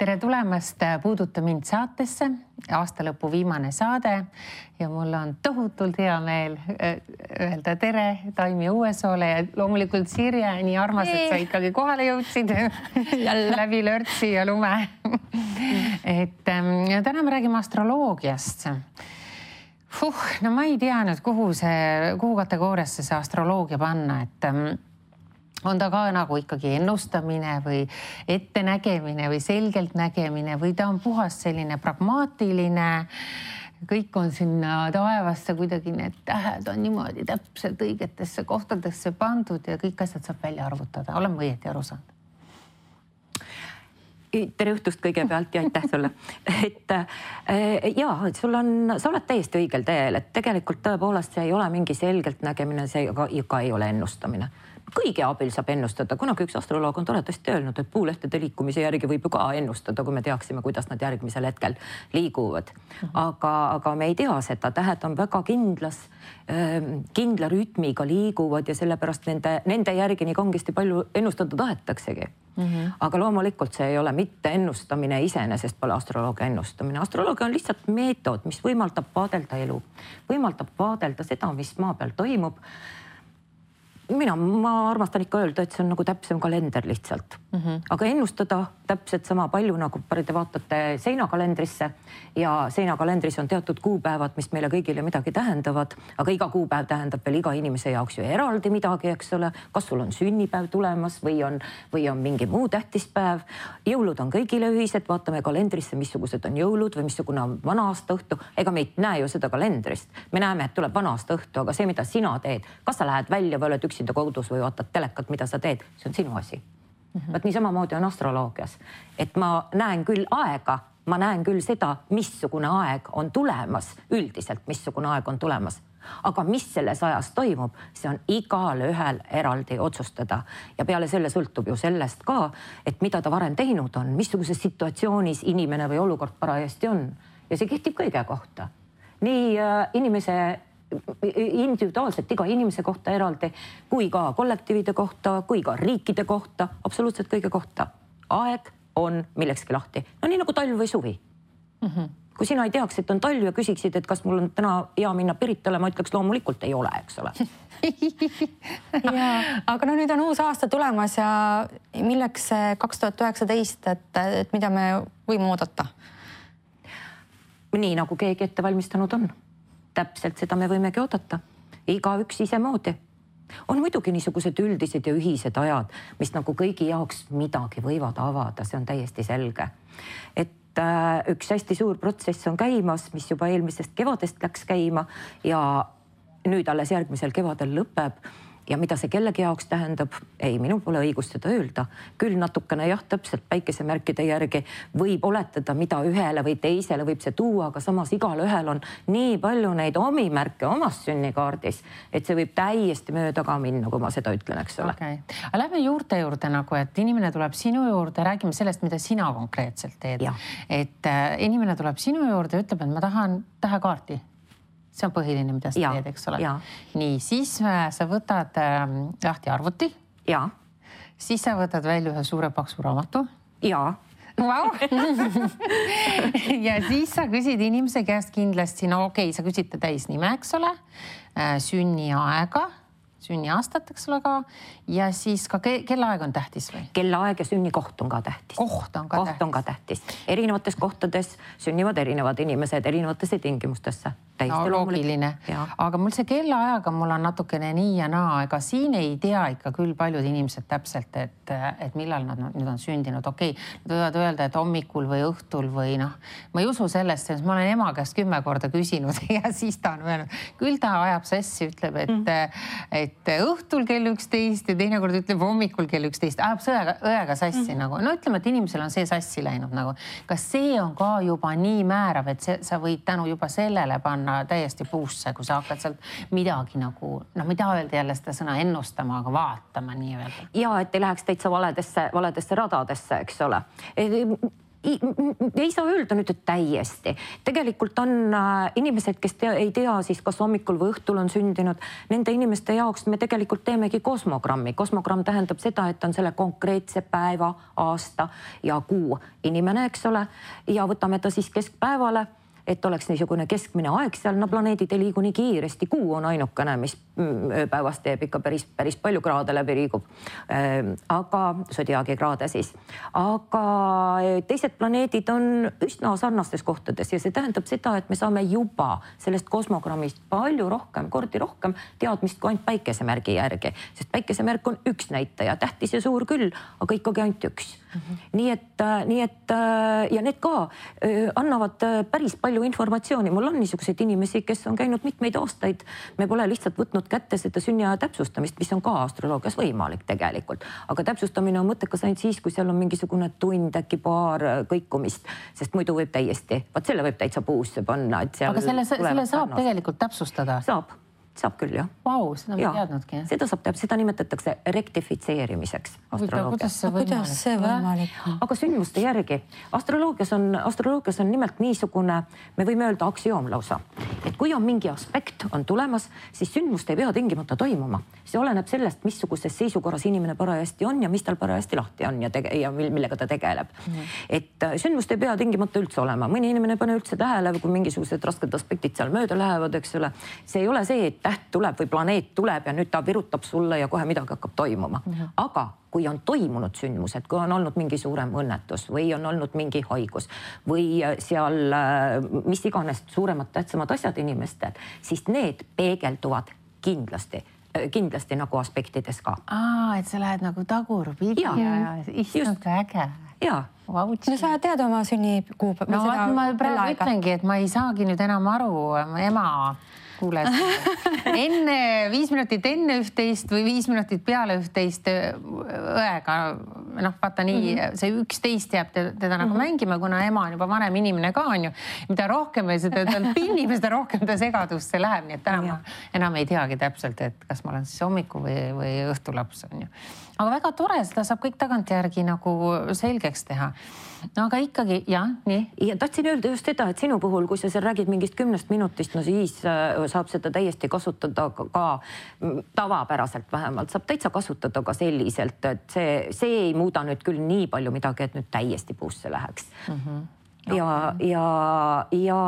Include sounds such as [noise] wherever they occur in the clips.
tere tulemast Puuduta mind saatesse, aasta lõpu viimane saade ja mul on tohutult hea meel öelda tere Taimi Uuesoole ja loomulikult Sirje, nii armas, et sa ikkagi kohale jõudsid. Läbi lörtsi ja lume. Et ähm, täna me räägime astroloogiast. Huh,. no ma ei tea nüüd, kuhu see, kuhu kategooriasse see astroloogia panna, et ähm, on ta ka nagu ikkagi ennustamine või ettenägemine või selgeltnägemine või ta on puhas selline pragmaatiline kõik on sinna taevasse kuidagi need tähed on niimoodi täpselt õigetesse kohtadesse pandud ja kõik asjad saab välja arvutada, olen ma õieti aru saanud? tere õhtust kõigepealt ja aitäh sulle. [laughs] et äh, ja sul on, sa oled täiesti õigel teel, et tegelikult tõepoolest see ei ole mingi selgelt nägemine, see ka, ka ei ole ennustamine kõige abil saab ennustada, kunagi üks astroloog on toredasti öelnud, et puulehtede liikumise järgi võib ju ka ennustada, kui me teaksime, kuidas nad järgmisel hetkel liiguvad. Mhm. aga, aga me ei tea seda, tähed on väga kindlas, ähm, kindla rütmiga liiguvad ja sellepärast nende, nende järgi nii kangesti palju ennustada tahetaksegi Mm -hmm. aga loomulikult see ei ole mitte ennustamine iseenesest, pole astroloogia ennustamine. astroloogia on lihtsalt meetod, mis võimaldab vaadelda elu, võimaldab vaadelda seda, mis maa peal toimub mina, ma armastan ikka öelda, et see on nagu täpsem kalender lihtsalt mm. -hmm. aga ennustada täpselt sama palju nagu te vaatate seinakalendrisse ja seinakalendris on teatud kuupäevad, mis meile kõigile midagi tähendavad, aga iga kuupäev tähendab veel iga inimese jaoks ju eraldi midagi, eks ole. kas sul on sünnipäev tulemas või on, või on mingi muu tähtis päev. jõulud on kõigile ühised, vaatame kalendrisse, missugused on jõulud või missugune on vana aasta õhtu. ega me ei näe ju seda kalendrist, me näeme, et tuleb vana aasta õhtu, aga see, mida sina teed, kas sa lähed välja või oled üksi üksinda kodus või vaatad telekat, mida sa teed, see on sinu asi mm -hmm.. vot niisamamoodi on astroloogias, et ma näen küll aega, ma näen küll seda, missugune aeg on tulemas, üldiselt missugune aeg on tulemas. Aga mis selles ajas toimub, see on igalühel eraldi otsustada. Ja peale selle sõltub ju sellest ka, et mida ta varem teinud on, missuguses situatsioonis inimene või olukord parajasti on. Ja see kehtib kõige kohta. nii äh, inimese individuaalselt iga inimese kohta eraldi, kui ka kollektiivide kohta, kui ka riikide kohta, absoluutselt kõige kohta. aeg on millekski lahti, no nii nagu talv või suvi mm. -hmm. kui sina ei teaks, et on talv ja küsiksid, et kas mul on täna hea minna Piritale, ma ütleks loomulikult ei ole, eks ole [laughs] aga no nüüd on uus aasta tulemas ja milleks see kaks tuhat üheksateist, et, et mida me võime oodata? nii nagu keegi ette valmistanud on täpselt seda me võimegi oodata, igaüks isemoodi. On muidugi niisugused üldised ja ühised ajad, mis nagu kõigi jaoks midagi võivad avada, see on täiesti selge. et äh, üks hästi suur protsess on käimas, mis juba eelmisest kevadest läks käima ja nüüd alles järgmisel kevadel lõpeb ja mida see kellegi jaoks tähendab, ei, minul pole õigust seda öelda. küll natukene jah, täpselt päikesemärkide järgi võib oletada, mida ühele või teisele võib see tuua, aga samas igalühel on nii palju neid omi märke omas sünnikaardis, et see võib täiesti mööda ka minna, kui ma seda ütlen, eks ole. Okay.. aga lähme juurte juurde nagu, et inimene tuleb sinu juurde, räägime sellest, mida sina konkreetselt teed. et äh, inimene tuleb sinu juurde, ütleb, et ma tahan tähekaarti see on põhiline, mida sa ja, teed, eks ole. nii, siis äh, sa võtad äh, lahti arvuti. ja. siis sa võtad välja ühe suure paksu raamatu. ja. Vau. [laughs] ja siis sa küsid inimese käest kindlasti, no okei okay,, sa küsid ta täisnime, eks ole äh,, sünniaega sünniaastat, eks ole ka ja siis ka ke kellaaeg on tähtis või? kellaaeg ja sünnikoht on ka tähtis. koht on ka koht tähtis. on ka tähtis, erinevates kohtades sünnivad erinevad inimesed erinevatesse tingimustesse. No loogiline, aga mul see kellaajaga mul on natukene nii ja naa, ega siin ei tea ikka küll paljud inimesed täpselt, et, et millal nad nüüd on sündinud, okei okay,, nad võivad öelda, et hommikul või õhtul või noh, ma ei usu sellesse, sest ma olen ema käest kümme korda küsinud [laughs] ja siis ta on öelnud, küll ta ajab sassi, ütleb, et mm., et õhtul kell üksteist ja teinekord ütleb hommikul kell üksteist, ajab sõega, õega sassi mm nagu, no ütleme, et inimesel on see sassi läinud nagu. kas see on ka juba nii määrav, et see, sa võid tänu juba sellele panna täiesti puusse, kui sa hakkad sealt midagi nagu noh, ma ei taha öelda jälle seda sõna ennustama, aga vaatama nii-öelda. ja et ei läheks täitsa valedesse, valedesse radadesse, eks ole ei saa öelda nüüd, et täiesti. tegelikult on äh, inimesed, kes tea, ei tea siis kas hommikul või õhtul on sündinud, nende inimeste jaoks me tegelikult teemegi kosmogrammi. kosmogramm tähendab seda, et on selle konkreetse päeva, aasta ja kuu inimene, eks ole, ja võtame ta siis keskpäevale et oleks niisugune keskmine aeg seal, no planeedid ei liigu nii kiiresti, kuu on ainukene, mis mm, ööpäevas teeb ikka päris, päris palju kraade läbi liigub. Ehm, aga sodiaagi kraade siis, aga teised planeedid on üsna sarnastes kohtades ja see tähendab seda, et me saame juba sellest kosmogrammist palju rohkem, kordi rohkem teadmist kui ainult päikesemärgi järgi, sest päikesemärk on üks näitaja, tähtis ja suur küll, aga ikkagi ainult üks mm. -hmm. nii et, nii et ja need ka annavad päris palju palju informatsiooni, mul on niisuguseid inimesi, kes on käinud mitmeid aastaid. me pole lihtsalt võtnud kätte seda sünniaja täpsustamist, mis on ka astroloogias võimalik tegelikult, aga täpsustamine on mõttekas ainult siis, kui seal on mingisugune tund, äkki paar kõikumist, sest muidu võib täiesti, vot selle võib täitsa puusse panna, et seal. aga selle, selle saab sarnast. tegelikult täpsustada? saab saab küll jah. Vau, seda ma ei teadnudki. seda saab teha, seda nimetatakse rektifitseerimiseks. kuidas see võimalik, kuidas see võimalik on? aga sündmuste järgi astroloogias on, astroloogias on nimelt niisugune, me võime öelda aktsioom lausa, et kui on mingi aspekt on tulemas, siis sündmust ei pea tingimata toimuma. see oleneb sellest, missuguses seisukorras inimene parajasti on ja mis tal parajasti lahti on ja tege- ja millega ta tegeleb mm. et äh, sündmust ei pea tingimata üldse olema, mõni inimene ei pane üldse tähele, kui mingisugused rasked aspektid seal mööda lähevad, eks ole. see ei ole see, et täht tuleb või planeet tuleb ja nüüd ta virutab sulle ja kohe midagi hakkab toimuma. -hmm. aga kui on toimunud sündmused, kui on olnud mingi suurem õnnetus või on olnud mingi haigus või seal äh, mis iganes suuremad, tähtsamad asjad inimestel, siis need peegelduvad kindlasti äh, kindlasti nagu aspektides ka. aa, et sa lähed nagu tagurpidi ja, ja, issand äge. ja no sa tead oma sünnikuupäeva. no ma praegu ütlengi, et ma ei saagi nüüd enam aru, ema kuules enne, viis minutit enne üht-teist või viis minutit peale üht-teist õega. noh, vaata nii mm -hmm. see üksteist jääb teda, teda nagu mm -hmm. mängima, kuna ema on juba vanem inimene ka onju. mida rohkem me seda pinnime, seda rohkem ta segadusse läheb, nii et täna ma enam ei teagi täpselt, et kas ma olen siis hommiku või, või õhtulaps onju. aga väga tore, seda saab kõik tagantjärgi nagu selgeks teha no aga ikkagi jah, nii. ja tahtsin öelda just seda, et sinu puhul, kui sa seal räägid mingist kümnest minutist, no siis äh, saab seda täiesti kasutada ka, tavapäraselt vähemalt saab täitsa kasutada ka selliselt, et see, see ei muuda nüüd küll nii palju midagi, et nüüd täiesti puusse läheks mm. -hmm. ja, ja, ja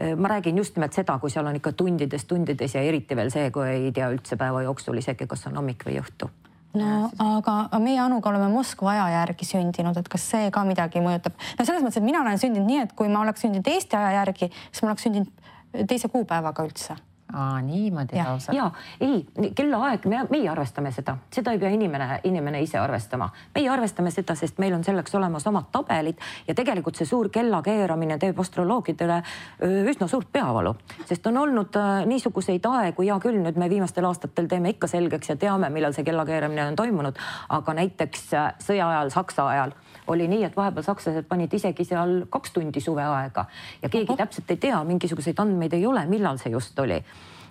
äh, ma räägin just nimelt seda, kui seal on ikka tundides, tundides ja eriti veel see, kui ei tea üldse päeva jooksul isegi, kas on hommik või õhtu no aga meie Anuga oleme Moskva aja järgi sündinud, et kas see ka midagi mõjutab? no selles mõttes, et mina olen sündinud nii, et kui ma oleks sündinud Eesti aja järgi, siis ma oleks sündinud teise kuupäevaga üldse aa, niimoodi lausa. ja ei, kellaaeg, me, meie arvestame seda, seda ei pea inimene, inimene ise arvestama. meie arvestame seda, sest meil on selleks olemas omad tabelid ja tegelikult see suur kella keeramine teeb astroloogidele üsna suurt peavalu, sest on olnud äh, niisuguseid aegu, hea küll, nüüd me viimastel aastatel teeme ikka selgeks ja teame, millal see kella keeramine on toimunud, aga näiteks äh, sõja ajal, Saksa ajal oli nii, et vahepeal sakslased panid isegi seal kaks tundi suveaega ja keegi täpselt ei tea, mingisuguseid andmeid ei ole, millal see just oli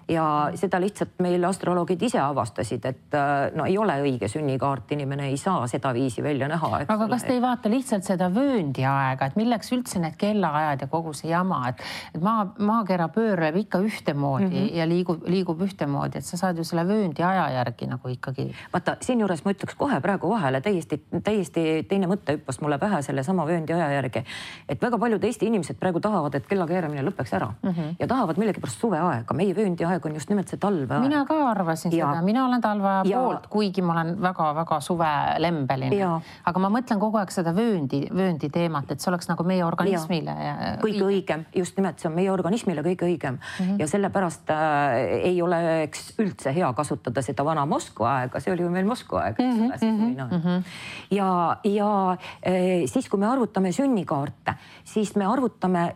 ja seda lihtsalt meil astroloogid ise avastasid, et äh, no ei ole õige sünnikaart, inimene ei saa sedaviisi välja näha. aga kas te ei vaata lihtsalt seda vööndiaega, et milleks üldse need kellaajad ja kogu see jama, et, et maa, maakera pöörleb ikka ühtemoodi mm -hmm. ja liigub, liigub ühtemoodi, et sa saad ju selle vööndiaja järgi nagu ikkagi. vaata, siinjuures ma ütleks kohe praegu vahele täiesti, täiesti teine mõte hüppas mulle pähe sellesama vööndiaja järgi. et väga paljud Eesti inimesed praegu tahavad, et kella keeramine lõpeks ära mm -hmm. ja tahavad millegipärast suveaega, meie vööndiaeg aeg on just nimelt see talveaeg. mina ka arvasin ja. seda, mina olen talveaja ja. poolt, kuigi ma olen väga-väga suvelembeline. aga ma mõtlen kogu aeg seda vööndi, vööndi teemat, et see oleks nagu meie organismile. kõige õigem, just nimelt see on meie organismile kõige õigem mm -hmm. ja sellepärast äh, ei oleks üldse hea kasutada seda vana Moskva aega, see oli ju meil Moskva aeg, eks ole mm -hmm. mm. -hmm. ja, ja äh, siis, kui me arvutame sünnikaarte, siis me arvutame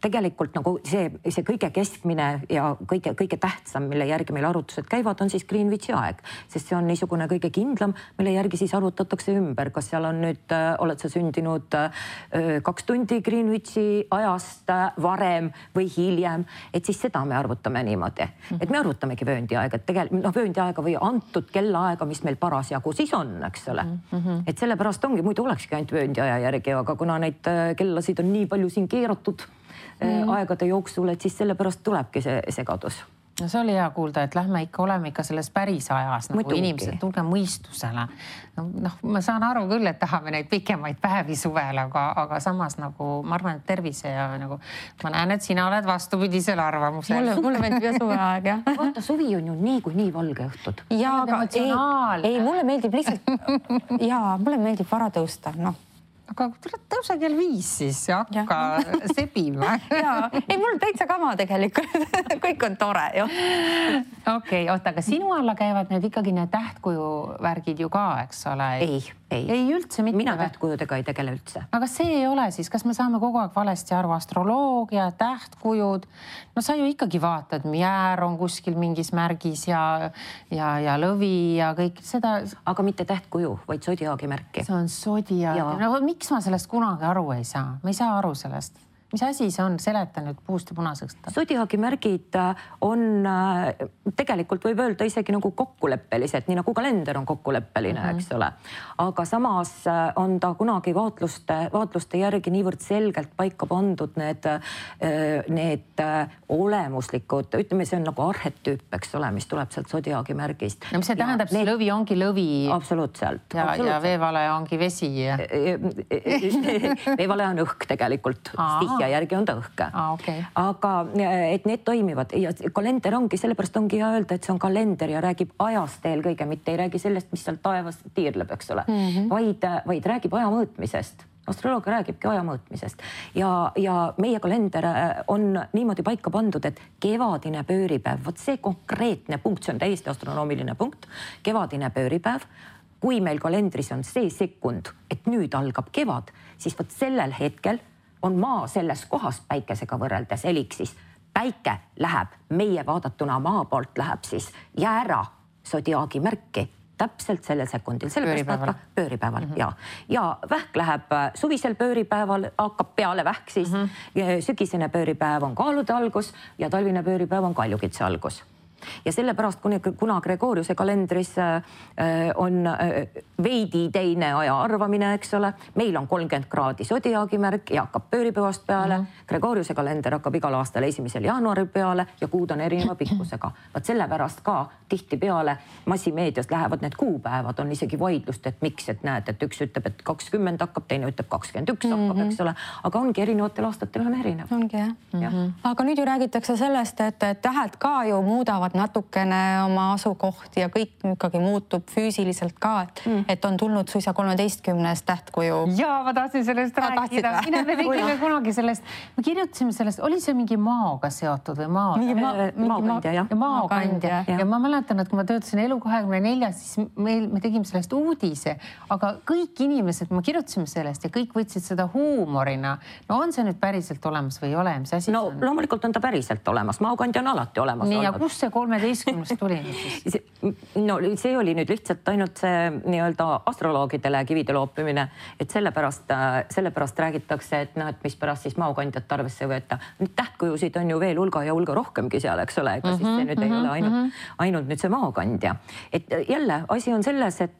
tegelikult nagu see, see kõige keskmine ja kõige-kõige tähtsam, mille järgi meil arvutused käivad, on siis Greenwichi aeg, sest see on niisugune kõige kindlam, mille järgi siis arvutatakse ümber, kas seal on nüüd äh,, oled sa sündinud äh, kaks tundi Greenwichi ajast äh, varem või hiljem, et siis seda me arvutame niimoodi et me arvutamegi vööndiaega, et tegelikult noh, vööndiaega või antud kellaaega, mis meil parasjagu siis on, eks ole mm. -hmm. et sellepärast ongi, muidu olekski ainult vööndiaja järgi, aga kuna neid äh, kellasid on nii palju siin keeratud mm. aegade jooksul, et siis sellepärast tulebki see segadus no see oli hea kuulda, et lähme ikka, oleme ikka selles päris ajas nagu Muidugi. inimesed, tulge mõistusele. noh, ma saan aru küll, et tahame neid pikemaid päevi suvel, aga, aga samas nagu ma arvan, et tervise ja nagu ma näen, et sina oled vastupidisel arvamusel. mulle, mulle meeldib jah suveaeg jah. [laughs] vaata, suvi on ju niikuinii valge õhtud. ja, aga ei, ei, mulle meeldib lihtsalt [laughs] ja mulle meeldib vara tõusta, noh aga tõuse kell viis siis ja hakka ja. [laughs] sebima ja ei, mul täitsa kama tegelikult [laughs] kõik on tore ju. okei okay,, oota, aga sinu alla käivad need ikkagi need tähtkuju värgid ju ka, eks ole? ei ei, ei üldse mitte. mina tähtkujudega ei tegele üldse. aga see ei ole siis, kas me saame kogu aeg valesti aru, astroloogia, tähtkujud, no sa ju ikkagi vaatad, jäär on kuskil mingis märgis ja, ja, ja lõvi ja kõik seda. aga mitte tähtkuju, vaid sodiaagi märki. see on sodiaag, no miks ma sellest kunagi aru ei saa, ma ei saa aru sellest mis asi see on, seleta nüüd puust ja punaseks. sodiaagi märgid äh, on äh, tegelikult võib öelda isegi nagu kokkuleppelised, nii nagu kalender on kokkuleppeline mm, -hmm. eks ole. aga samas äh, on ta kunagi vaatluste, vaatluste järgi niivõrd selgelt paika pandud need, need olemuslikud, ütleme, see on nagu arhetüüp, eks ole, mis tuleb sealt sodiaagi märgist. no mis see tähendab, see need... lõvi ongi lõvi? absoluutselt. ja, ja veevale ongi vesi [laughs] veevale on õhk tegelikult ja järgi on ta õhke ah,. Okay. aga et need toimivad ja kalender ongi, sellepärast ongi hea öelda, et see on kalender ja räägib ajast eelkõige, mitte ei räägi sellest, mis seal taevas tiirleb, eks ole mm, -hmm. vaid, vaid räägib aja mõõtmisest astroloogia räägibki aja mõõtmisest ja, ja meie kalender äh, on niimoodi paika pandud, et kevadine pööripäev, vot see konkreetne punkt, see on täiesti astronoomiline punkt, kevadine pööripäev kui meil kalendris on see sekund, et nüüd algab kevad, siis vot sellel hetkel on maa selles kohas päikesega võrreldes heliks, siis päike läheb meie vaadatuna maa poolt läheb siis jäära zodiaagi märki täpselt sellel sekundil, sellepärast nad ka pööripäeval mm -hmm. ja, ja vähk läheb äh, suvisel pööripäeval, hakkab peale vähk siis mm. -hmm. sügisene pööripäev on kaalude algus ja talvine pööripäev on kaljukitse algus ja sellepärast, kuna Gregoriuse kalendris äh, on äh, veidi teine aja arvamine, eks ole, meil on kolmkümmend kraadi sodiaagi märk ja hakkab pööripäevast peale mm. -hmm. Gregoriuse kalender hakkab igal aastal esimesel jaanuaril peale ja kuud on erineva pikkusega. vot sellepärast ka tihtipeale massimeedias lähevad need kuupäevad, on isegi vaidlust, et miks, et näed, et üks ütleb, et kakskümmend hakkab, teine ütleb kakskümmend üks hakkab mm, -hmm. eks ole, aga ongi erinevatel aastatel on erinev. ongi jah mm. -hmm. aga nüüd ju räägitakse sellest, et tähed ka ju muudavad muudavad natukene oma asukohti ja kõik ikkagi muutub füüsiliselt ka, et mm., et on tulnud suisa kolmeteistkümnes tähtkuju. ja ma tahtsin sellest ah, rääkida, mina me tegime kunagi sellest, me kirjutasime sellest, oli see mingi maoga seotud või mao? mingi ma, maokandja jah. maokandja ja. ma mäletan, et kui ma töötasin Elu24-s, siis meil, me tegime sellest uudise, aga kõik inimesed, me kirjutasime sellest ja kõik võtsid seda huumorina. no on see nüüd päriselt olemas või ei ole, mis asi no, see on? loomulikult on ta päriselt olemas, maokandja on alati olemas nii, ja kust see kolmeteistkümnest tuli siis? [laughs] no see oli nüüd lihtsalt ainult see nii-öelda astroloogidele kivide loopimine, et sellepärast, sellepärast räägitakse, et noh, et mispärast siis maokandjat arvesse ei võeta. tähtkujusid on ju veel hulga ja hulga rohkemgi seal, eks ole, ega mm -hmm, siis see nüüd mm -hmm, ei mhm, ole ainult mm, -hmm. ainult nüüd see maokandja. et jälle asi on selles, et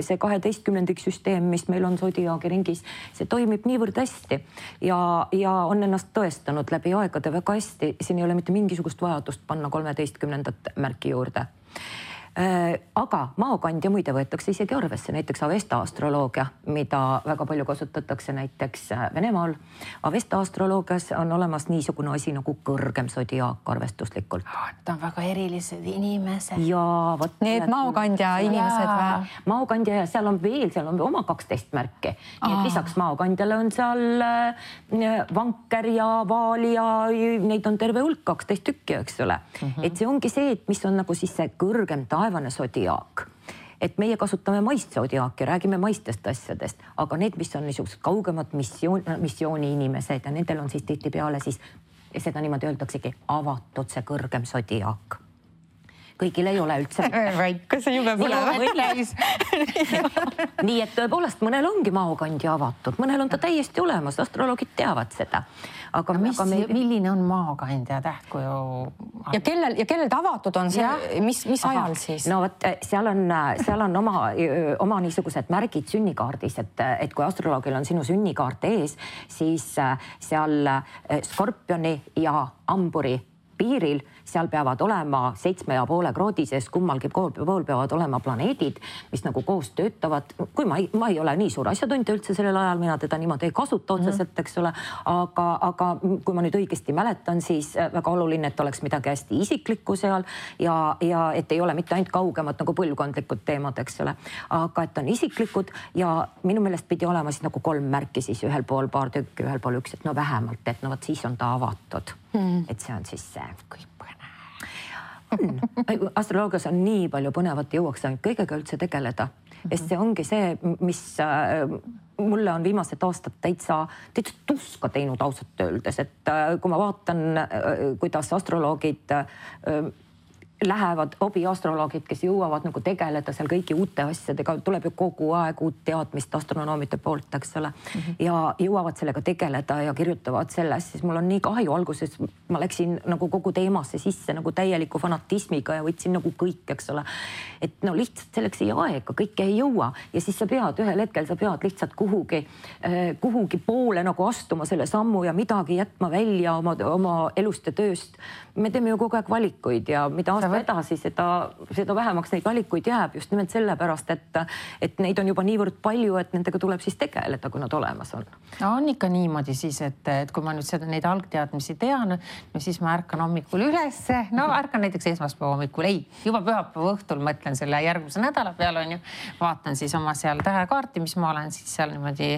see kaheteistkümnendik süsteem, mis meil on Zodiaagi ringis, see toimib niivõrd hästi ja, ja on ennast tõestanud läbi aegade väga hästi. siin ei ole mitte mingisugust vajadust panna kolmeteistkümnendat märki juurde Äh, aga maokandja muide võetakse isegi arvesse, näiteks Avesta astroloogia, mida väga palju kasutatakse näiteks äh, Venemaal. Avesta astroloogias on olemas niisugune asi nagu kõrgem sodiaak arvestuslikult. Need on väga erilised inimesed. ja vot. Need maokandja inimesed või? maokandja ja seal on veel, seal on oma kaksteist märki. nii et lisaks maokandjale on seal äh, vanker ja vaal ja neid on terve hulk, kaksteist tükki, eks ole mm. -hmm. et see ongi see, et mis on nagu siis see kõrgem taevane zodiaak. Et meie kasutame maist zodiaaki, räägime maistest asjadest, aga need, mis on niisugused kaugemad missioon, missiooni inimesed ja nendel on siis tihtipeale siis seda niimoodi öeldaksegi avatud see kõrgem zodiaak kõigil ei ole üldse. väikese jube põlev. nii et tõepoolest mõnel ongi maokandja avatud, mõnel on ta täiesti olemas, astroloogid teavad seda. aga mis, aga me... milline on maokandja tähtkuju? ja kellel ja kellel ta avatud on see, mis, mis Aha. ajal siis? no vot, seal on, seal on oma, oma niisugused märgid sünnikaardis, et, et kui astroloogil on sinu sünnikaart ees, siis seal skorpioni ja hamburi piiril seal peavad olema seitsme ja poole kraadi sees, kummalgi pool, pool peavad olema planeedid, mis nagu koos töötavad. kui ma ei, ma ei ole nii suur asjatundja üldse sellel ajal, mina teda niimoodi ei kasuta mhm. otseselt, eks ole, aga, aga kui ma nüüd õigesti mäletan, siis äh, väga oluline, et oleks midagi hästi isiklikku seal ja, ja et ei ole mitte ainult kaugemad nagu põlvkondlikud teemad, eks ole, aga et on isiklikud ja minu meelest pidi olema siis nagu kolm märki siis ühel pool paar tükki, ühel pool üks, et no vähemalt, et no vot siis on ta avatud mm.. et see on siis see. kui on, astroloogias on nii palju põnevat, jõuaks ainult kõigega üldse tegeleda mm, -hmm. sest see ongi see, mis äh, mulle on viimased aastad täitsa, täitsa tuska teinud ausalt öeldes, et äh, kui ma vaatan, äh, kuidas astroloogid lähevad hobiastroloogid, kes jõuavad nagu tegeleda seal kõigi uute asjadega, tuleb ju kogu aeg uut teadmist astronoomide poolt, eks ole mm. -hmm. ja jõuavad sellega tegeleda ja kirjutavad sellest, siis mul on nii kahju, alguses ma läksin nagu kogu teemasse sisse nagu täieliku fanatismiga ja võtsin nagu kõik, eks ole. et no lihtsalt selleks ei aega, kõike ei jõua ja siis sa pead ühel hetkel, sa pead lihtsalt kuhugi eh,, kuhugi poole nagu astuma selle sammu ja midagi jätma välja oma, oma elust ja tööst. Me teeme ju kogu aeg valikuid ja mida aasta edasi, seda, seda vähemaks neid valikuid jääb just nimelt sellepärast, et, et neid on juba niivõrd palju, et nendega tuleb siis tegeleda, kui nad olemas on. no on ikka niimoodi siis, et, et kui ma nüüd seda, neid algteadmisi tean, no siis ma ärkan hommikul ülesse, no ärkan näiteks esmaspäeva hommikul, ei, juba pühapäeva õhtul mõtlen selle järgmise nädala peale onju. vaatan siis oma seal tähekaarti, mis ma olen siis seal niimoodi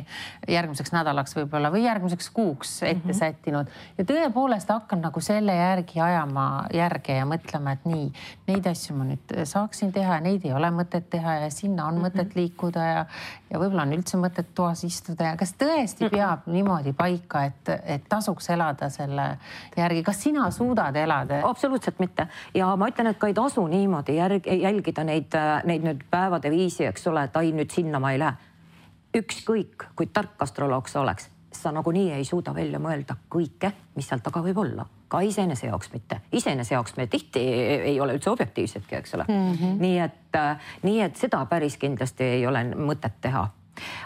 järgmiseks nädalaks võib-olla või järgmiseks kuuks ette mm -hmm. sättinud ja tõepoolest hakkan nagu selle järgi ajama järge ja mõtlema, et nii neid asju ma nüüd saaksin teha ja neid ei ole mõtet teha ja sinna on mm -hmm. mõtet liikuda ja, ja võib-olla on üldse mõtet toas istuda ja kas tõesti mm -hmm. peab niimoodi paika, et, et tasuks elada selle järgi, kas sina suudad elada? absoluutselt mitte ja ma ütlen, et ka ei tasu niimoodi järg, jälgida neid, neid nüüd päevade viisi, eks ole, et ai nüüd sinna ma ei lähe. ükskõik kui tark astroloog sa oleks sa nagunii ei suuda välja mõelda kõike, mis seal taga võib olla, ka iseenese jaoks mitte. iseenese jaoks me tihti ei ole üldse objektiivsedki, eks ole mm. -hmm. nii et, nii et seda päris kindlasti ei ole mõtet teha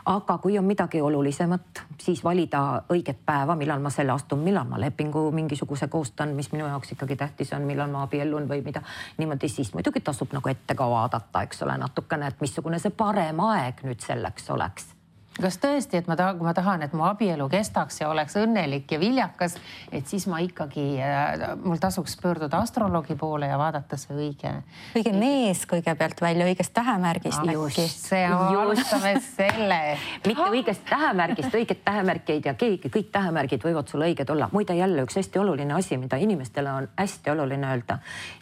aga kui on midagi olulisemat, siis valida õiget päeva, millal ma selle astun, millal ma lepingu mingisuguse koostan, mis minu jaoks ikkagi tähtis on, millal ma abiellun või mida niimoodi, siis muidugi tasub nagu ette ka vaadata, eks ole, natukene, et missugune see parem aeg nüüd selleks oleks kas tõesti, et ma tahan, kui ma tahan, et mu abielu kestaks ja oleks õnnelik ja viljakas, et siis ma ikkagi äh,, mul tasuks pöörduda astroloogi poole ja vaadata see õige. õige mees kõigepealt välja õigest tähemärgist. just, see alustame selle [laughs] mitte õigest tähemärgist, õiget tähemärki ei tea keegi, kõik tähemärgid võivad sul õiged olla. muide jälle üks hästi oluline asi, mida inimestele on hästi oluline öelda.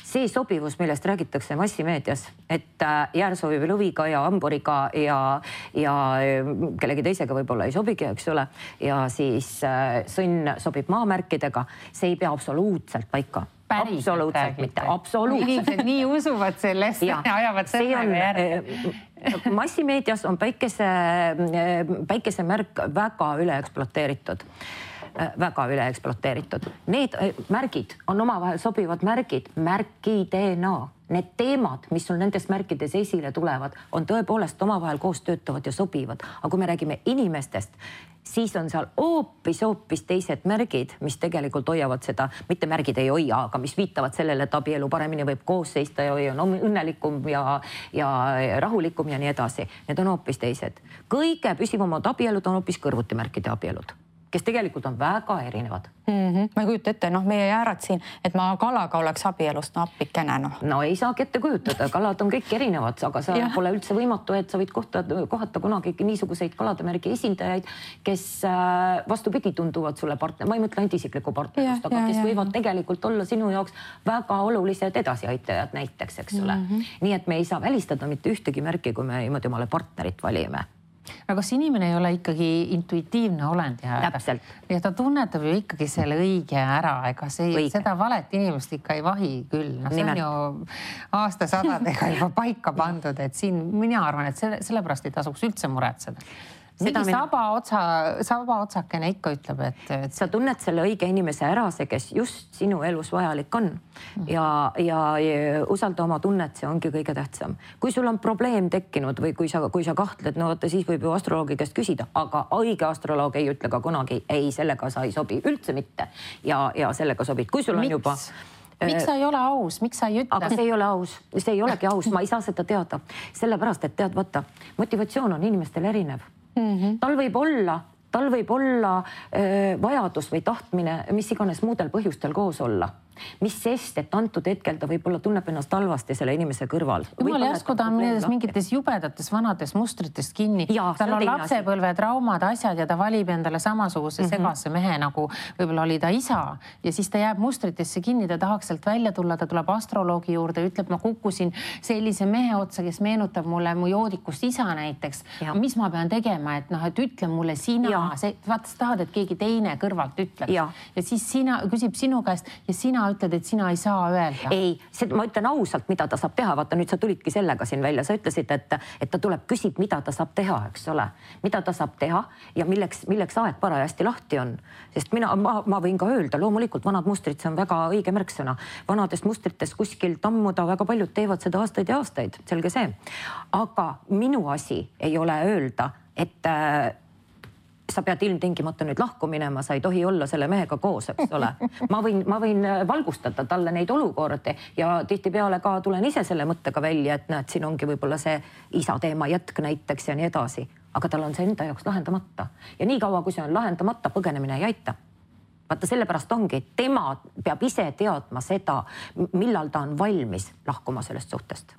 See sobivus, millest räägitakse massimeedias, et äh, jäär sobib lõviga ja hamburiga ja, ja kellegi teisega võib-olla ei sobigi, eks ole. ja siis äh, sõnn sobib maamärkidega, see ei pea absoluutselt paika. Absoluutselt mitte, absoluutselt. inimesed nii usuvad sellesse ja ajavad sellega järgi. äh, massimeedias on päikese, äh, päikesemärk väga üle ekspluateeritud väga üle ekspluateeritud. Need märgid on omavahel sobivad märgid, märkidena need teemad, mis sul nendes märkides esile tulevad, on tõepoolest omavahel koos töötavad ja sobivad. aga kui me räägime inimestest, siis on seal hoopis-hoopis teised märgid, mis tegelikult hoiavad seda, mitte märgid ei hoia, aga mis viitavad sellele, et abielu paremini võib koos seista ja on õnnelikum ja, ja rahulikum ja nii edasi. Need on hoopis teised. kõige püsivamad abielud on hoopis kõrvutimärkide abielud kes tegelikult on väga erinevad mm. -hmm. ma ei kujuta ette, noh, meie jäärad siin, et ma kalaga oleks abielus, no appikene noh. no ei saagi ette kujutada, kalad on kõik erinevad, aga sa [laughs] ja. pole üldse võimatu, et sa võid kohta, kohata kunagi niisuguseid kalademärgi esindajaid, kes äh, vastupidi tunduvad sulle partner, ma ei mõtle ainult isiklikku partnerlust, aga ja, kes ja, võivad ja. tegelikult olla sinu jaoks väga olulised edasiaitajad näiteks, eks ole mm. -hmm. nii et me ei saa välistada mitte ühtegi märki, kui me niimoodi omale partnerit valime aga kas inimene ei ole ikkagi intuitiivne olend ja, ja ta tunnetab ju ikkagi selle õige ära, ega see, seda valet inimest ikka ei vahi küll, noh, see on ju aastasadadega juba paika pandud, et siin mina arvan, et selle, sellepärast ei tasuks üldse muretseda mingi mina... saba otsa, saba otsakene ikka ütleb, et, et.... sa tunned selle õige inimese ära, see, kes just sinu elus vajalik on mm. ja, ja, ja usalda oma tunnet, see ongi kõige tähtsam. kui sul on probleem tekkinud või kui sa, kui sa kahtled, no vaata siis võib ju astroloogi käest küsida, aga õige astroloog ei ütle ka kunagi ei, sellega sa ei sobi üldse mitte ja, ja sellega sobid, kui sul on Miks? juba miks sa ei ole aus, miks sa ei ütle? aga see ei ole aus, see ei olegi aus, ma ei saa seda teada, sellepärast et tead, vaata, motivatsioon on inimestel erinev mm. -hmm. tal võib olla, tal võib olla öö, vajadus või tahtmine mis iganes muudel põhjustel koos olla mis sest, et antud hetkel ta võib-olla tunneb ennast halvasti selle inimese kõrval. jumal järsku ta on nendes mingites jubedates vanades mustrites kinni. tal on lapsepõlvetraumad, asjad ja ta valib endale samasuguse mm -hmm. segase mehe nagu võib-olla oli ta isa ja siis ta jääb mustritesse kinni, ta tahaks sealt välja tulla, ta tuleb astroloogi juurde, ütleb, ma kukkusin sellise mehe otsa, kes meenutab mulle mu joodikust isa näiteks. mis ma pean tegema, et noh, et ütle mulle sina, see vaata, sa tahad, et keegi teine kõrvalt ütleks ja. ja siis sina küsib sinu käest ja sina sina ütled, et sina ei saa öelda? ei, ma ütlen ausalt, mida ta saab teha, vaata nüüd sa tulidki sellega siin välja, sa ütlesid, et, et ta tuleb, küsib, mida ta saab teha, eks ole, mida ta saab teha ja milleks, milleks aeg parajasti lahti on, sest mina, ma, ma võin ka öelda, loomulikult vanad mustrid, see on väga õige märksõna, vanadest mustritest kuskil tammuda, väga paljud teevad seda aastaid ja aastaid, selge see. aga minu asi ei ole öelda, et sa pead ilmtingimata nüüd lahku minema, sa ei tohi olla selle mehega koos, eks ole. [laughs] ma võin, ma võin äh, valgustada talle neid olukordi ja tihtipeale ka tulen ise selle mõttega välja, et näed, siin ongi võib-olla see isa teema jätk näiteks ja nii edasi, aga tal on see enda jaoks lahendamata ja niikaua, kui see on lahendamata, põgenemine ei aita vaata, sellepärast ongi, tema peab ise teadma seda, millal ta on valmis lahkuma sellest suhtest.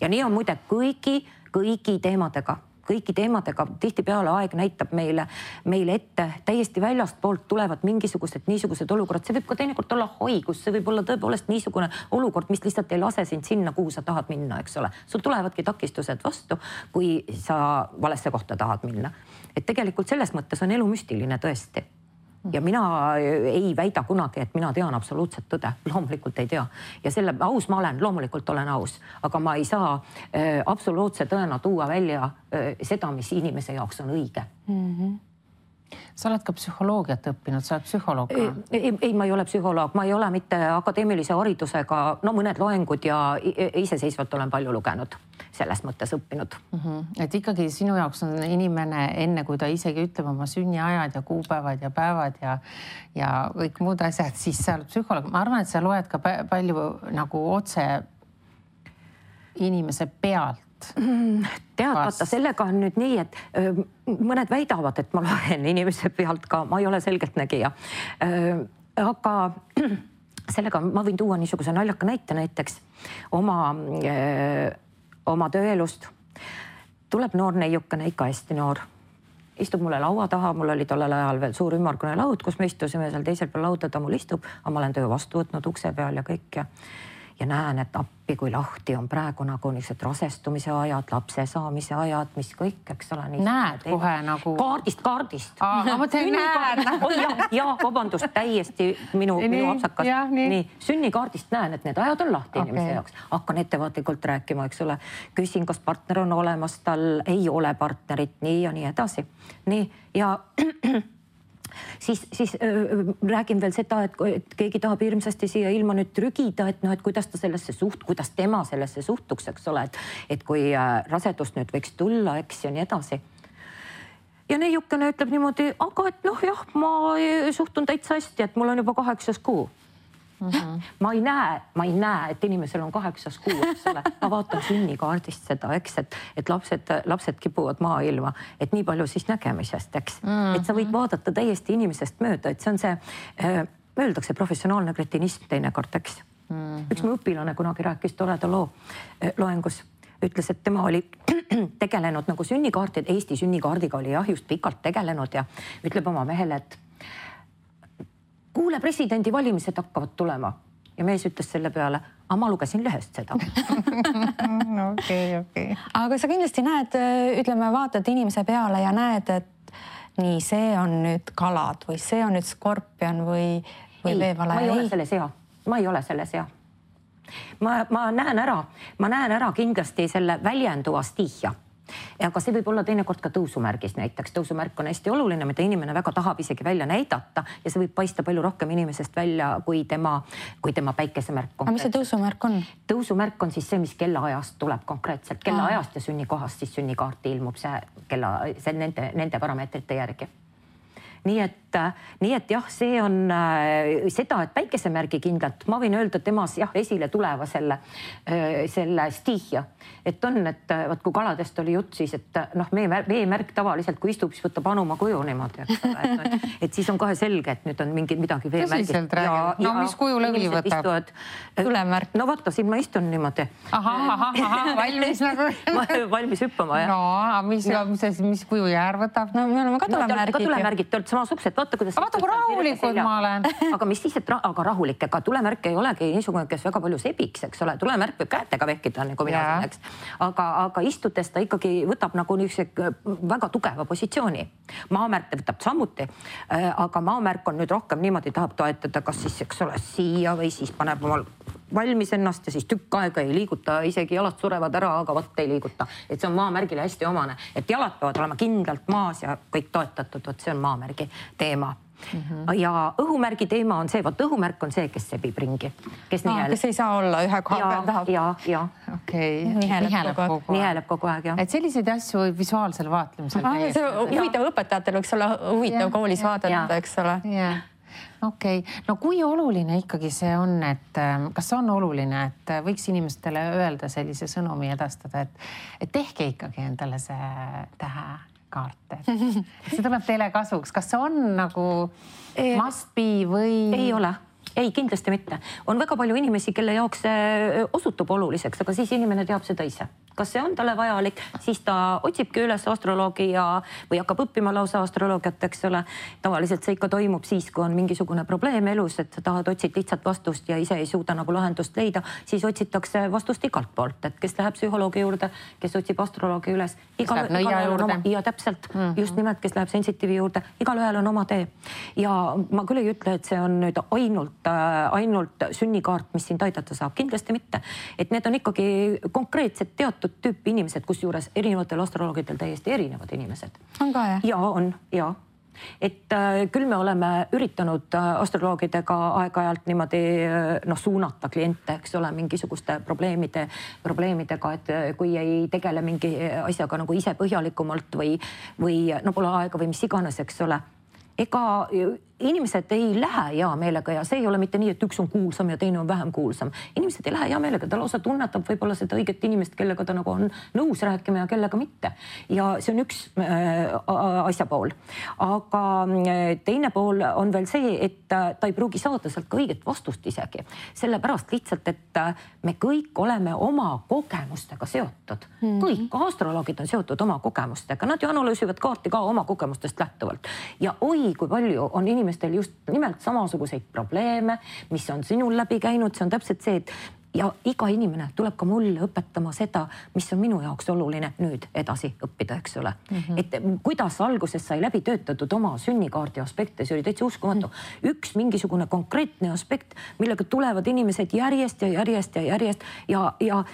ja nii on muide kõigi, kõigi teemadega kõiki teemadega tihtipeale aeg näitab meile, meile ette täiesti väljastpoolt tulevad mingisugused niisugused olukorrad, see võib ka teinekord olla haigus, see võib olla tõepoolest niisugune olukord, mis lihtsalt ei lase sind sinna, kuhu sa tahad minna, eks ole. sul tulevadki takistused vastu, kui sa valesse kohta tahad minna. et tegelikult selles mõttes on elu müstiline tõesti ja mina ei väida kunagi, et mina tean absoluutset tõde, [laughs] loomulikult ei tea. Ja selle aus ma olen, loomulikult olen aus, aga ma ei saa äh, absoluutse tõena tuua välja äh, seda, mis inimese jaoks on õige. Mm. -hmm sa oled ka psühholoogiat õppinud, sa oled psühholoog ka? ei, ei, ma ei ole psühholoog, ma ei ole mitte akadeemilise haridusega, no mõned loengud ja iseseisvalt olen palju lugenud, selles mõttes õppinud mm. -hmm. et ikkagi sinu jaoks on inimene enne, kui ta isegi ütleb oma sünniajad ja kuupäevad ja päevad ja ja kõik muud asjad, siis sa oled psühholoog, ma arvan, et sa loed ka palju nagu otse inimese pealt tead, vaata sellega on nüüd nii, et mõned väidavad, et ma loen [laughs] inimese pealt ka, ma ei ole selgeltnägija. aga [clears throat] sellega ma võin tuua niisuguse naljaka näite näiteks oma, oma tööelust. tuleb noor neiukene, ikka hästi noor, istub mulle laua taha, mul oli tollel ajal veel suur ümmargune laud, kus me istusime seal teisel pool lauda, ta mul istub, aga ma olen töö vastu võtnud ukse peal ja kõik ja ja näen, et appi, kui lahti on praegu nagu niisugused rasestumise ajad, lapse saamise ajad, mis kõik, eks ole. näed kohe nagu. kaardist, kaardist. ma mõtlen, näed. oi jah, ja vabandust, täiesti minu, minu apsakas. nii, nii., sünnikaardist näen, et need ajad on lahti okay. inimese jaoks. hakkan ettevaatlikult rääkima, eks ole. küsin, kas partner on olemas, tal ei ole partnerit, nii ja nii edasi. nii ja [clears throat] siis, siis äh, räägin veel seda, et, keegi tahab hirmsasti siia ilma nüüd trügida, et noh, et kuidas ta sellesse suht-, kuidas tema sellesse suhtuks, eks ole, et, et kui äh, rasedust nüüd võiks tulla, eks ja nii edasi. Ja neiukene ütleb niimoodi, aga et noh, jah, ma suhtun täitsa hästi, et mul on juba kaheksas kuu mm. -hmm. ma ei näe, ma ei näe, et inimesel on kaheksas kuu, eks ole, ma vaatan sünnikaardist seda, eks, et, et lapsed, lapsed kipuvad maailma, et nii palju siis nägemisest, eks mm, -hmm. et sa võid vaadata täiesti inimesest mööda, et see on see äh,, öeldakse professionaalne kretinism teinekord, eks mm. -hmm. üks mu õpilane kunagi rääkis toreda loo äh, loengus ütles, et tema oli [clears throat] tegelenud nagu sünnikaartid, Eesti sünnikaardiga oli jah, just pikalt tegelenud ja ütleb oma mehele, et kuule, presidendivalimised hakkavad tulema ja mees ütles selle peale, aga ma lugesin lehest seda. [laughs] okei okei aga sa kindlasti näed, ütleme, vaatad inimese peale ja näed, et nii, see on nüüd kalad või see on nüüd skorpion või, või veevale. ma ei ole selles hea, ma ei ole selles hea. ma, ma näen ära, ma näen ära kindlasti selle väljenduva stihia aga see võib olla teinekord ka tõusumärgis näiteks, tõusumärk on hästi oluline, mida inimene väga tahab isegi välja näidata ja see võib paista palju rohkem inimesest välja kui tema, kui tema päikesemärk. aga mis see tõusumärk on? tõusumärk on siis see, mis kellaajast tuleb konkreetselt, kellaajast ja sünnikohast siis sünnikaarti ilmub see kella, see nende, nende parameetrite järgi nii et, nii et jah, see on äh, seda, et päikesemärgi kindlalt ma võin öelda temas jah, esile tuleva selle, äh, selle stihia, et on, et äh, vot kui kaladest oli jutt, siis et noh, veemärk, veemärk tavaliselt, kui istub, siis võtab anuma kuju niimoodi, eks ole, et, siis on kohe selge, et nüüd on mingi midagi veemärgist. no mis kuju lõvi võtab? tulemärk. no vaata, siin ma istun niimoodi. ahah, ahah, ahah, valmis nagu [laughs] valmis hüppama jah. no mis, mis, mis kuju jäär võtab? no me oleme ka tulemärgid no,. tulemärgid, te olete samasugused, vaata kuidas. vaata kui rahulikud ma olen. [laughs] aga mis siis, et ra aga rahulik, ega tulemärk ei olegi niisugune, kes väga palju sebiks, eks ole, tulemärk võib kätega vehkida nagu mina siin, eks. aga, aga istudes ta ikkagi võtab nagu niisuguse väga tugeva positsiooni. maamärk võtab samuti, äh, aga maamärk on nüüd rohkem niimoodi, tahab toetada, kas siis, eks ole, siia või siis paneb omal valmis ennast ja siis tükk aega ei liiguta, isegi jalad surevad ära, aga vot ei liiguta. et see on maamärgile hästi omane, et jalad peavad olema kindlalt maas ja kõik toetatud, vot see on maamärgi teema Mm -hmm. ja õhumärgi teema on see, vot õhumärk on see, kes sebib ringi, kes niheleb. kes ei saa olla ühe koha peal, tahab. ja, ja. okei okay.. niheleb kogu aeg. niheleb kogu aeg jah. et selliseid asju võib visuaalsel vaatlemisel ah,. see huvitav õpetajatel võiks olla huvitav ja, koolis vaadata, eks ole. okei okay., no kui oluline ikkagi see on, et ähm, kas on oluline, et äh, võiks inimestele öelda sellise sõnumi edastada, et, et tehke ikkagi endale see tähekaart, et see tuleb teile kasuks, kas see on nagu must be või? ei ole ei, kindlasti mitte. on väga palju inimesi, kelle jaoks see osutub oluliseks, aga siis inimene teab seda ise kas see on talle vajalik, siis ta otsibki üles astroloogi ja, või hakkab õppima lausa astroloogiat, eks ole. tavaliselt see ikka toimub siis, kui on mingisugune probleem elus, et sa tahad, otsid lihtsat vastust ja ise ei suuda nagu lahendust leida, siis otsitakse vastust igalt poolt, et kes läheb psühholoogi juurde, kes otsib astroloogi üles. ja täpselt mm, -hmm. just nimelt, kes läheb sensitiivi juurde, igalühel on oma tee. ja ma küll ei ütle, et see on nüüd ainult äh,, ainult sünnikaart, mis sind aidata saab, kindlasti mitte. et need on ikkagi konkreetsed teatud teatud tüüpi inimesed, kusjuures erinevatel astroloogidel täiesti erinevad inimesed. on ka jah? ja on ja et äh, küll me oleme üritanud äh, astroloogidega aeg-ajalt niimoodi äh, noh, suunata kliente, eks ole, mingisuguste probleemide, probleemidega, et äh, kui ei tegele mingi asjaga nagu ise põhjalikumalt või, või no pole aega või mis iganes, eks ole. ega inimesed ei lähe hea meelega ja see ei ole mitte nii, et üks on kuulsam ja teine on vähem kuulsam. inimesed ei lähe hea meelega, ta lausa tunnetab võib-olla seda õiget inimest, kellega ta nagu on nõus rääkima ja kellega mitte. ja see on üks äh, asja pool. aga äh, teine pool on veel see, et äh, ta ei pruugi saada sealt ka õiget vastust isegi. sellepärast lihtsalt, et äh, me kõik oleme oma kogemustega seotud mm. -hmm. kõik astroloogid on seotud oma kogemustega, nad ju analüüsivad kaarti ka oma kogemustest lähtuvalt. ja oi, kui palju on inimesi inimestel just nimelt samasuguseid probleeme, mis on sinul läbi käinud, see on täpselt see, et ja iga inimene tuleb ka mulle õpetama seda, mis on minu jaoks oluline nüüd edasi õppida, eks ole mm. -hmm. et kuidas alguses sai läbi töötatud oma sünnikaardi aspekte, see oli täitsa uskumatu mm. -hmm. üks mingisugune konkreetne aspekt, millega tulevad inimesed järjest ja järjest ja järjest ja, ja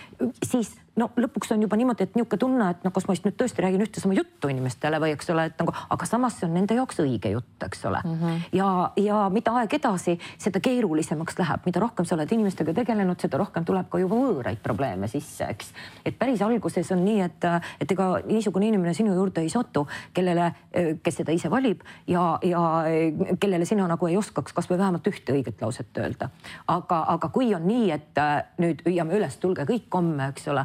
siis no lõpuks on juba niimoodi, et niisugune tunne, et no kas ma siis nüüd tõesti räägin ühte sama juttu inimestele või eks ole, et nagu, aga samas see on nende jaoks õige jutt, eks ole mm. -hmm. ja, ja mida aeg edasi, seda keerulisemaks läheb, mida rohkem sa oled inimestega tegelenud, seda rohkem tuleb ka juba võõraid probleeme sisse, eks. et päris alguses on nii, et, et ega niisugune inimene sinu juurde ei satu, kellele, kes seda ise valib ja, ja kellele sina nagu ei oskaks kasvõi vähemalt ühte õiget lauset öelda. aga, aga kui on nii, et nüüd hüüame üles, tulge kõik homme, eks ole,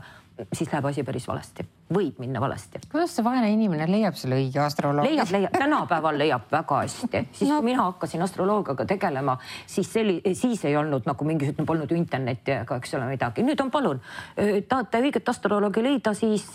siis läheb asi päris valesti võib minna valesti. kuidas see vaene inimene leiab selle õige astroloogi? leiab, leiab, tänapäeval leiab väga hästi. siis no. kui mina hakkasin astroloogiaga tegelema, siis selli-, siis ei olnud nagu mingisugune, polnud ju internetti ega eks ole midagi. nüüd on palun, tahate õiget astroloogi leida, siis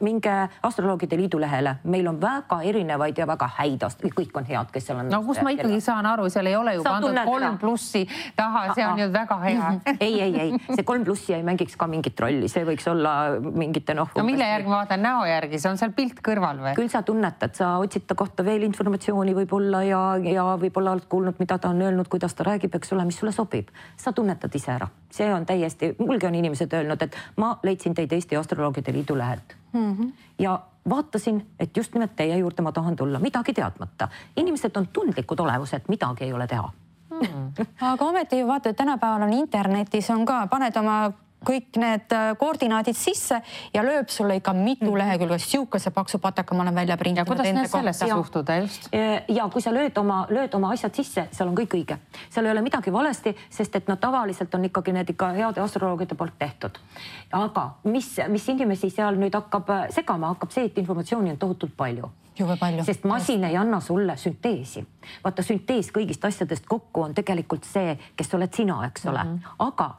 minge Astroloogide Liidu lehele. meil on väga erinevaid ja väga häid ast-, kõik on head, kes seal on. no kus ma ikkagi saan aru, seal ei ole ju Sa pandud kolm plussi taha, see on ju väga hea [laughs] ei, ei, ei, see kolm plussi ei mängiks ka mingit rolli, see võiks olla mingite noh. no mille järgi ma vaatan näo järgi, see on seal pilt kõrval või? küll sa tunnetad, sa otsid ta kohta veel informatsiooni võib-olla ja, ja võib-olla oled kuulnud, mida ta on öelnud, kuidas ta räägib, eks ole, mis sulle sobib. sa tunnetad ise ära, see on täiesti, mulgi on inimesed öelnud, et ma leidsin teid Eesti Astroloogide Liidu lehelt mm. -hmm. ja vaatasin, et just nimelt teie juurde ma tahan tulla, midagi teadmata. inimesed on tundlikud olevused, midagi ei ole teha hmm. aga ometi ju vaata, et tänapäeval on internetis on ka, paned oma kõik need äh, koordinaadid sisse ja lööb sulle ikka mitu -hmm. lehekülge, sihukese paksu pataka ma olen välja printinud. ja kuidas nüüd sellesse suhtuda just? ja kui sa lööd oma, lööd oma asjad sisse, seal on kõik õige, seal ei ole midagi valesti, sest et noh, tavaliselt on ikkagi need ikka heade astroloogide poolt tehtud. aga mis, mis inimesi seal nüüd hakkab äh, segama, hakkab see, et informatsiooni on tohutult palju jube palju. sest masin ei anna sulle sünteesi. vaata, süntees kõigist asjadest kokku on tegelikult see, kes oled sina, eks ole mm, -hmm. aga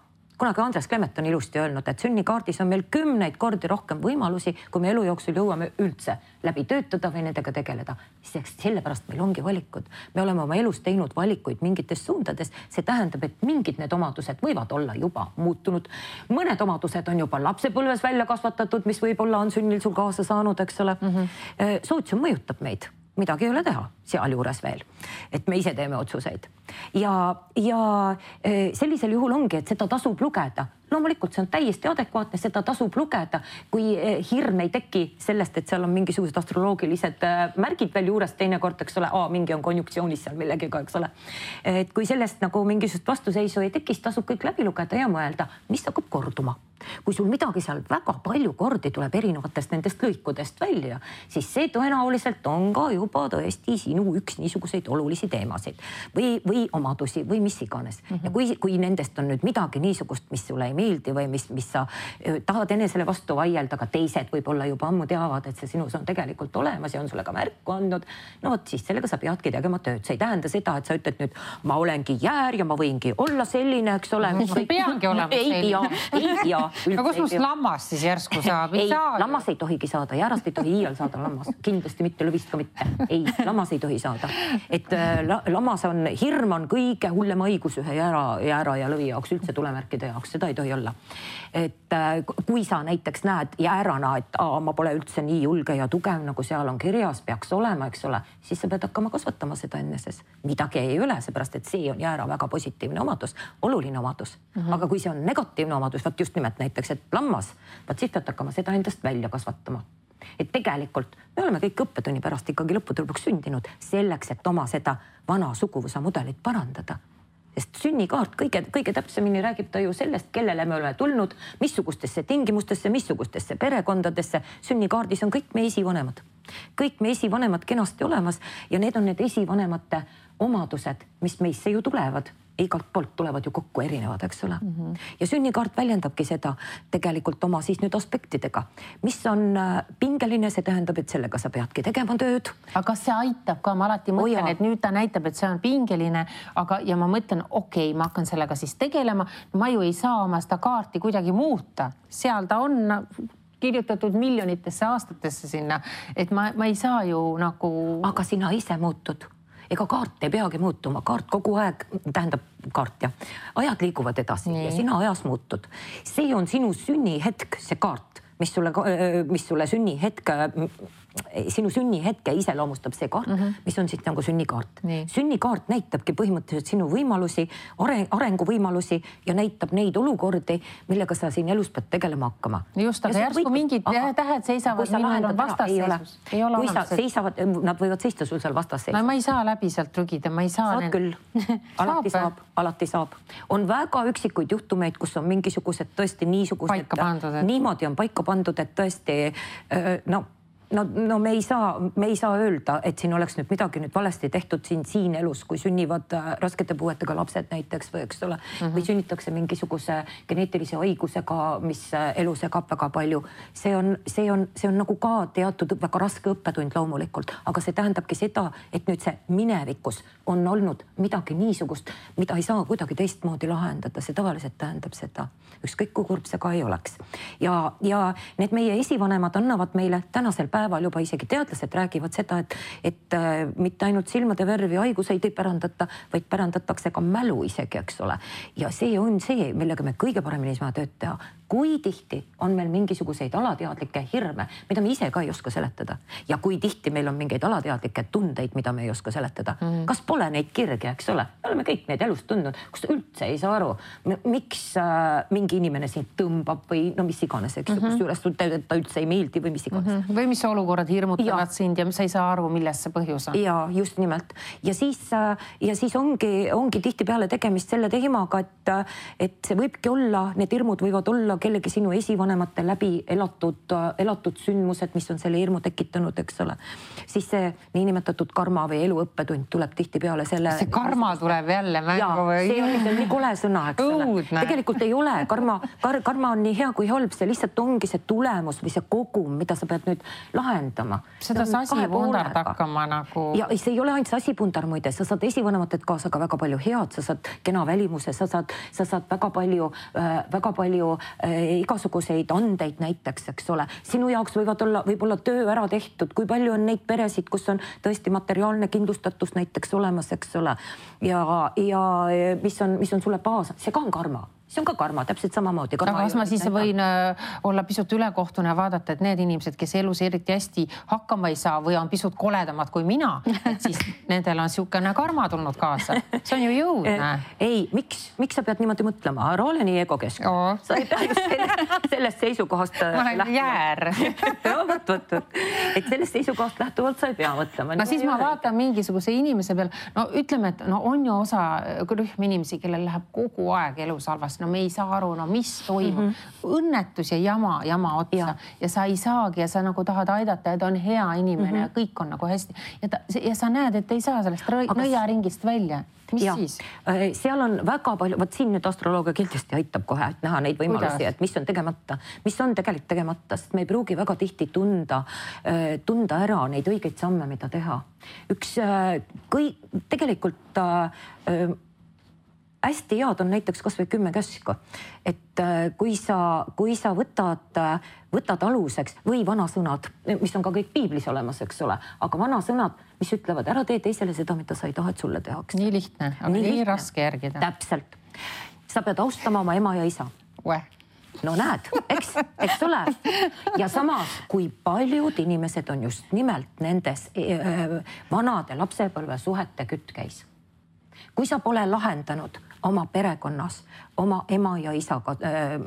kunagi Andres Klement on ilusti öelnud, et sünnikaardis on meil kümneid kordi rohkem võimalusi, kui me elu jooksul jõuame üldse läbi töötada või nendega tegeleda. sellepärast meil ongi valikud, me oleme oma elus teinud valikuid mingites suundades, see tähendab, et mingid need omadused võivad olla juba muutunud. mõned omadused on juba lapsepõlves välja kasvatatud, mis võib-olla on sünnil sul kaasa saanud, eks ole mm. -hmm. sootsium mõjutab meid midagi ei ole teha sealjuures veel, et me ise teeme otsuseid. Ja, ja eh, sellisel juhul ongi, et seda tasub lugeda loomulikult see on täiesti adekvaatne, seda tasub lugeda, kui eh, hirm ei teki sellest, et seal on mingisugused astroloogilised eh, märgid veel juures teinekord, eks ole, mingi on konjuktsioonis seal millegagi, eks ole. et kui sellest nagu mingisugust vastuseisu ei teki, siis tasub kõik läbi lugeda ja mõelda, mis hakkab korduma. kui sul midagi seal väga palju kordi tuleb erinevatest nendest lõikudest välja, siis see tõenäoliselt on ka juba tõesti sinu üks niisuguseid olulisi teemasid või, või omadusi või mis iganes mm. -hmm. ja kui, kui nendest on nüüd midagi niisugust, mis sulle ei meeldi või mis, mis sa tahad enesele vastu vaielda, aga teised võib-olla juba ammu teavad, et see sinus on tegelikult olemas ja on sulle ka märku andnud. no vot siis sellega sa peadki tegema tööd, see ei tähenda seda, et sa ütled nüüd ma olengi jäär ja ma võingi olla selline, eks ole. sa peangi olema selline. ei pea, [laughs] ei pea. aga kust must lammas siis järsku saab? ei, lammas ei tohigi saada, jäärast ei tohi iial saada lammas, kindlasti mitte, lõvist ka mitte. ei, lammas ei tohi saada. et äh, la, lammas on, hirm on kõige hullem haigus ühe jäära, jäära ja lõvi jaoks, üldse tulemärkide jaoks, seda ei tohi olla. et äh, kui sa näiteks näed jäärana, et aa, ma pole üldse nii julge ja tugev, nagu seal on kirjas, peaks olema, eks ole, siis sa pead hakkama kasvatama seda eneses. midagi ei üle, seepärast et see on jäära väga positiivne omadus, oluline omadus mm. -hmm. aga kui see on negatiivne omadus, vot just nimelt näiteks, et lammas, vot siis pead hakkama seda endast välja kasvatama et tegelikult me oleme kõik õppetunni pärast ikkagi lõppude lõpuks sündinud selleks, et oma seda vana suguvõsa mudelit parandada sest sünnikaart kõige-kõige täpsemini räägib ta ju sellest, kellele me oleme tulnud, missugustesse tingimustesse, missugustesse perekondadesse. sünnikaardis on kõik meie esivanemad, kõik meie esivanemad kenasti olemas ja need on need esivanemate omadused, mis meisse ju tulevad igalt poolt tulevad ju kokku erinevad, eks ole mm. -hmm. ja sünnikaart väljendabki seda tegelikult oma siis nüüd aspektidega, mis on äh, pingeline, see tähendab, et sellega sa peadki tegema tööd. aga kas see aitab ka, ma alati mõtlen oh,, et nüüd ta näitab, et see on pingeline, aga, ja ma mõtlen, okei okay,, ma hakkan sellega siis tegelema. ma ju ei saa oma seda kaarti kuidagi muuta, seal ta on kirjutatud miljonitesse aastatesse sinna, et ma, ma ei saa ju nagu. aga sina ise muutud ega kaart ei peagi muutuma, kaart kogu aeg, tähendab kaart jah, ajad liiguvad edasi Nii. ja sina ajas muutud. see on sinu sünnihetk, see kaart, mis sulle, mis sulle sünnihetk sinu sünnihetke iseloomustab see kaart mm, -hmm. mis on siis nagu sünnikaart. sünnikaart näitabki põhimõtteliselt sinu võimalusi, areng, arenguvõimalusi ja näitab neid olukordi, millega sa siin elus pead tegelema hakkama. just, aga järsku mingid aga, tähed seisavad, minul on vastasseisus. kui sa seisavad, nad võivad seista sul seal vastasseisus. no ma ei saa läbi sealt trügida, ma ei saa. saad küll [laughs] alati saab, alati saab. on väga üksikuid juhtumeid, kus on mingisugused tõesti niisugused. niimoodi on paika pandud, et tõesti no no, no me ei saa, me ei saa öelda, et siin oleks nüüd midagi nüüd valesti tehtud siin, siin elus, kui sünnivad äh, raskete puuetega lapsed näiteks või eks ole mm, -hmm. või sünnitakse mingisuguse geneetilise haigusega, mis äh, elu segab väga palju. see on, see on, see on nagu ka teatud väga raske õppetund loomulikult, aga see tähendabki seda, et nüüd see minevikus on olnud midagi niisugust, mida ei saa kuidagi teistmoodi lahendada, see tavaliselt tähendab seda, ükskõik kui kurb see ka ei oleks. ja, ja need meie esivanemad annavad meile tänasel päeval päeval juba isegi teadlased räägivad seda, et, et äh, mitte ainult silmade värvi haiguseid ei pärandata, vaid pärandatakse ka mälu isegi, eks ole. ja see on see, millega me kõige paremini saame tööd teha. kui tihti on meil mingisuguseid alateadlikke hirme, mida me ise ka ei oska seletada ja kui tihti meil on mingeid alateadlikke tundeid, mida me ei oska seletada mm., kas pole neid kirge, eks ole, me oleme kõik neid elust tundnud, kus üldse ei saa aru, miks äh, mingi inimene sind tõmbab või no mis iganes, eks ju mm -hmm., kusjuures ta üldse ei meeldi või mis iganes mm. -hmm. või mis olukorrad hirmutavad ja. sind ja sa ei saa aru, milles see põhjus on. ja just nimelt ja siis ja siis ongi, ongi tihtipeale tegemist selle teemaga, et, et see võibki olla, need hirmud võivad olla kellegi sinu esivanemate läbi elatud, elatud sündmused, mis on selle hirmu tekitanud, eks ole. siis see niinimetatud karma või elu õppetund tuleb tihtipeale selle. see karma tuleb jälle mängu või? see on ikka nii kole sõna, eks ole. tegelikult ei ole karma kar,, karma on nii hea kui halb, see lihtsalt ongi see tulemus või see kogum, mida sa pead nüüd lahendama. seda sasipundart hakkama nagu. ja see ei ole ainult sasipundar muide, sa saad esivanematelt kaasa ka väga palju head, sa saad kena välimuse, sa saad, sa saad väga palju äh,, väga palju äh, igasuguseid andeid näiteks, eks ole. sinu jaoks võivad olla, võib-olla töö ära tehtud, kui palju on neid peresid, kus on tõesti materiaalne kindlustatus näiteks olemas, eks ole. ja, ja mis on, mis on sulle baas, see ka on karma see on ka karma täpselt samamoodi. aga kas ma siis võin äh, olla pisut ülekohtune ja vaadata, et need inimesed, kes elus eriti hästi hakkama ei saa või on pisut koledamad kui mina, siis [laughs] nendel on niisugune karma tulnud kaasa. see on ju jõudne. [laughs] ei, miks, miks sa pead niimoodi mõtlema, ole nii egokeskne sa ei pea just sellest, sellest seisukohast äh, [laughs] ma olen jäär. Vot, vot, vot, et sellest seisukohast lähtuvalt sa ei pea mõtlema. no siis ma vaatan mingisuguse inimese peale, no ütleme, et no on ju osa rühm inimesi, kellel läheb kogu aeg elus halvasti no me ei saa aru, no mis toimub mm. -hmm. õnnetus ja jama, jama otsa ja. ja sa ei saagi ja sa nagu tahad aidata ja ta on hea inimene mm -hmm. ja kõik on nagu hästi ja ta ja sa näed, et ei saa sellest nõiaringist välja mis ja. siis? Äh, seal on väga palju, vot siin nüüd astroloogia kindlasti aitab kohe näha neid võimalusi, et mis on tegemata, mis on tegelikult tegemata, sest me ei pruugi väga tihti tunda, äh, tunda ära neid õigeid samme, mida teha. üks äh, kõik tegelikult hästi head on näiteks kasvõi kümme käsku. et äh, kui sa, kui sa võtad, äh, võtad aluseks või vanasõnad, mis on ka kõik piiblis olemas, eks ole, aga vanasõnad, mis ütlevad, ära tee teisele seda, mida sa ei taha, et sulle tehakse. nii lihtne, aga nii, nii raske järgida. täpselt. sa pead austama oma ema ja isa. no näed, eks, eks ole. ja samas, kui paljud inimesed on just nimelt nendes äh, vanade lapsepõlvesuhete küttkäis. kui sa pole lahendanud oma perekonnas oma ema ja isaga äh,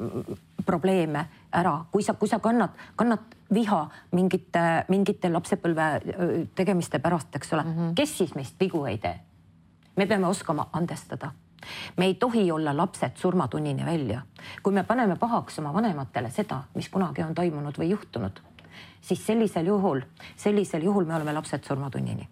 probleeme ära, kui sa, kui sa kannad, kannad viha mingite, mingite lapsepõlve äh, tegemiste pärast, eks ole mm, -hmm. kes siis meist vigu ei tee? me peame oskama andestada me ei tohi olla lapsed surmatunnini välja. kui me paneme pahaks oma vanematele seda, mis kunagi on toimunud või juhtunud, siis sellisel juhul, sellisel juhul me oleme lapsed surmatunnini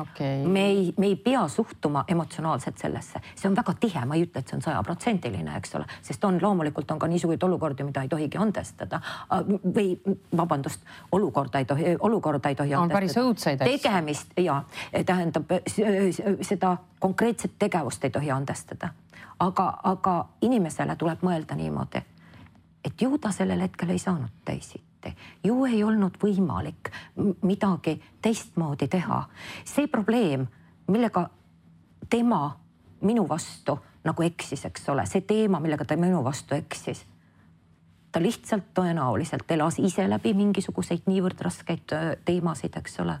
okay.. me ei, me ei pea suhtuma emotsionaalselt sellesse, see on väga tihe, ma ei ütle, et see on sajaprotsendiline, eks ole, sest on loomulikult on ka niisuguseid olukordi, mida ei tohigi andestada. Või vabandust, olukorda ei tohi, olukorda ei tohi. on päris õudsaid asju. tegemist ja tähendab seda konkreetset tegevust ei tohi andestada, aga, aga inimesele tuleb mõelda niimoodi, et ju ta sellel hetkel ei saanud teisi teisiti. ju ei olnud võimalik midagi teistmoodi teha. see probleem, millega tema minu vastu nagu eksis, eks ole, see teema, millega ta minu vastu eksis. ta lihtsalt tõenäoliselt elas ise läbi mingisuguseid niivõrd raskeid äh, teemasid, eks ole,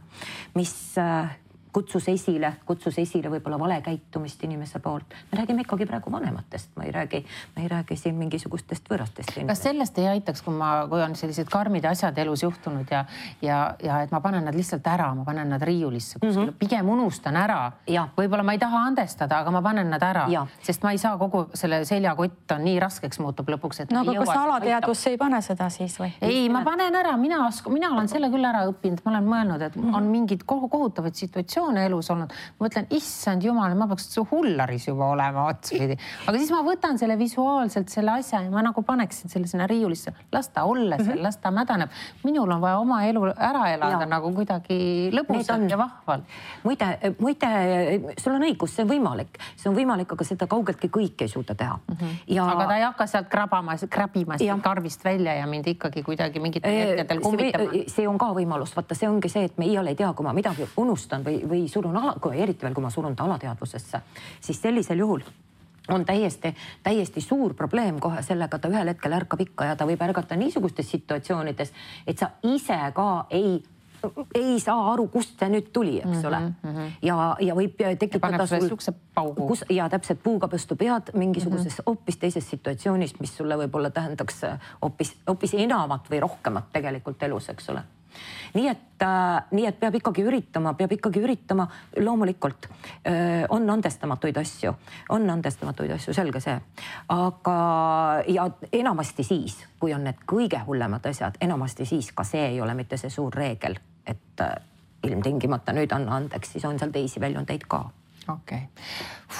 mis äh, kutsus esile, kutsus esile võib-olla valekäitumist inimese poolt. me räägime ikkagi praegu vanematest, ma ei räägi, ma ei räägi siin mingisugustest võõrastest kas sellest ei aitaks, kui ma, kui on sellised karmid asjad elus juhtunud ja, ja, ja et ma panen nad lihtsalt ära, ma panen nad riiulisse kuskile mm, -hmm. pigem unustan ära. võib-olla ma ei taha andestada, aga ma panen nad ära, sest ma ei saa kogu selle seljakott on nii raskeks muutub lõpuks, et. no aga kas alateadvusse ei pane seda siis või? ei, ma panen ära, mina oskan, mina olen selle küll ära õppinud, ma olen mõelnud, et -hmm. on mingid kohutavaid situatsioone situatsioone elus olnud. ma mõtlen, issand jumal, ma peaks hullaris juba olema otsapidi, aga siis ma võtan selle visuaalselt selle asja ja ma nagu paneksin selle sinna riiulisse, las ta olla seal -hmm. las ta mädaneb. minul on vaja oma elu ära elada ja. nagu kuidagi lõbusalt ja vahvalt. muide, muide, sul on õigus, see on võimalik, see on võimalik, aga seda kaugeltki kõik ei suuda teha mm. -hmm. Ja... aga ta ei hakka sealt krabama, krabima karvist välja ja mind ikkagi kuidagi mingitel hetkedel kummitama. see on ka võimalus, vaata, see ongi see, et me iial ei tea, kui ma midagi unustan või, või või surun eriti veel, kui ma surun ta alateadvusesse, siis sellisel juhul on täiesti, täiesti suur probleem kohe sellega, ta ühel hetkel ärkab ikka ja ta võib ärgata niisugustes situatsioonides, et sa ise ka ei ei saa aru, kust see nüüd tuli, eks mm -hmm, ole mm. -hmm. ja, ja võib tekitada sul kus ja täpselt puuga püstu pead mingisuguses mm -hmm. hoopis teises situatsioonis, mis sulle võib-olla tähendaks hoopis, hoopis enamat või rohkemat tegelikult elus, eks ole nii et äh,, nii et peab ikkagi üritama, peab ikkagi üritama, loomulikult äh, on andestamatuid asju, on andestamatuid asju, selge see. aga, ja enamasti siis, kui on need kõige hullemad asjad, enamasti siis ka see ei ole mitte see suur reegel, et äh, ilmtingimata nüüd anna andeks, siis on seal teisi väljundeid ka okei okay.,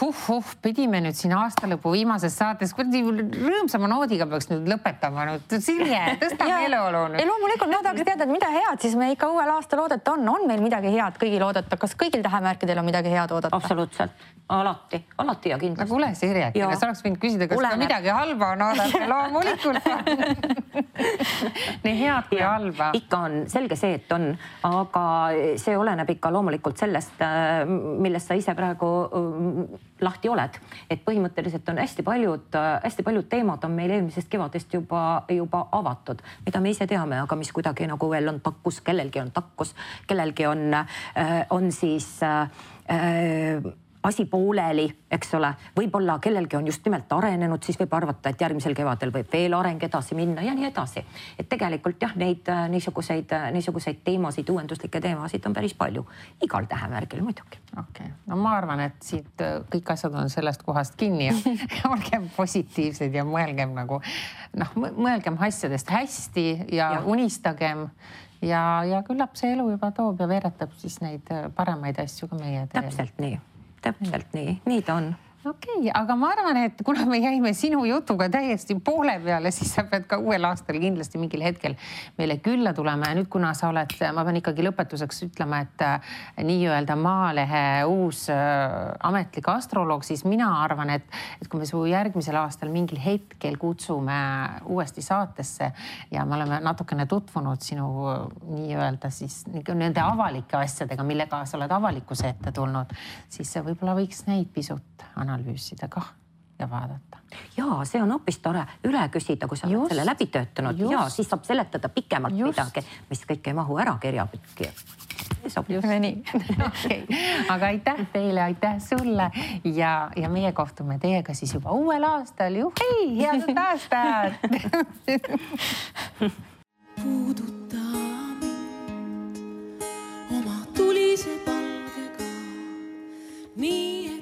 huh-huh, pidime nüüd siin aasta lõpu viimases saates kuidagi rõõmsama noodiga peaks nüüd lõpetama nüüd. Sirje, tõsta [laughs] meeleolu nüüd. ja loomulikult ma tahaks teada, et mida head siis me ikka uuel aastal oodata on, on meil midagi head kõigil oodata, kas kõigil tähemärkidel on midagi head oodata? absoluutselt, alati, alati ja kindlasti. no kuule, Sirje, kas oleks võinud küsida, kas Uleme. midagi halba on oodata? [laughs] loomulikult [laughs] nii head kui halba. ikka on, selge see, et on, aga see oleneb ikka loomulikult sellest, äh, millest sa ise praegu äh, lahti oled. et põhimõtteliselt on hästi paljud, hästi paljud teemad on meil eelmisest kevadest juba, juba avatud, mida me ise teame, aga mis kuidagi nagu veel on takkus, kellelgi on takkus, kellelgi on, on siis äh, asi pooleli, eks ole, võib-olla kellelgi on just nimelt arenenud, siis võib arvata, et järgmisel kevadel võib veel areng edasi minna ja nii edasi. et tegelikult jah, neid äh, niisuguseid, äh, niisuguseid teemasid, uuenduslikke teemasid on päris palju, igal tähemärgil muidugi. okei okay., no ma arvan, et siit äh, kõik asjad on sellest kohast kinni ja [laughs] olgem positiivsed ja mõelgem nagu noh, mõelgem asjadest hästi ja, ja. unistagem ja, ja küllap see elu juba toob ja veeretab siis neid paremaid asju ka meie teele. täpselt nii täpselt nii, nii ta on okei okay,, aga ma arvan, et kuna me jäime sinu jutuga täiesti poole peale, siis sa pead ka uuel aastal kindlasti mingil hetkel meile külla tulema. Ja nüüd, kuna sa oled, ma pean ikkagi lõpetuseks ütlema, et äh, nii-öelda Maalehe uus äh, ametlik astroloog, siis mina arvan, et, et kui me su järgmisel aastal mingil hetkel kutsume uuesti saatesse ja me oleme natukene tutvunud sinu äh, nii-öelda siis nende avalike asjadega, millega sa oled avalikkuse ette tulnud, siis võib-olla võiks neid pisut analüüsida analüüsida kah ja vaadata. ja see on hoopis tore üle küsida, kui sa just, oled selle läbi töötanud just, ja siis saab seletada pikemalt just. midagi, mis kõik ei mahu ära kirjapikki sobime nii [laughs] okay. aga aitäh teile, aitäh sulle ja, ja meie kohtume teiega siis juba uuel aastal. juhhei, head uut aastat puuduta mind oma tulise palgega nii.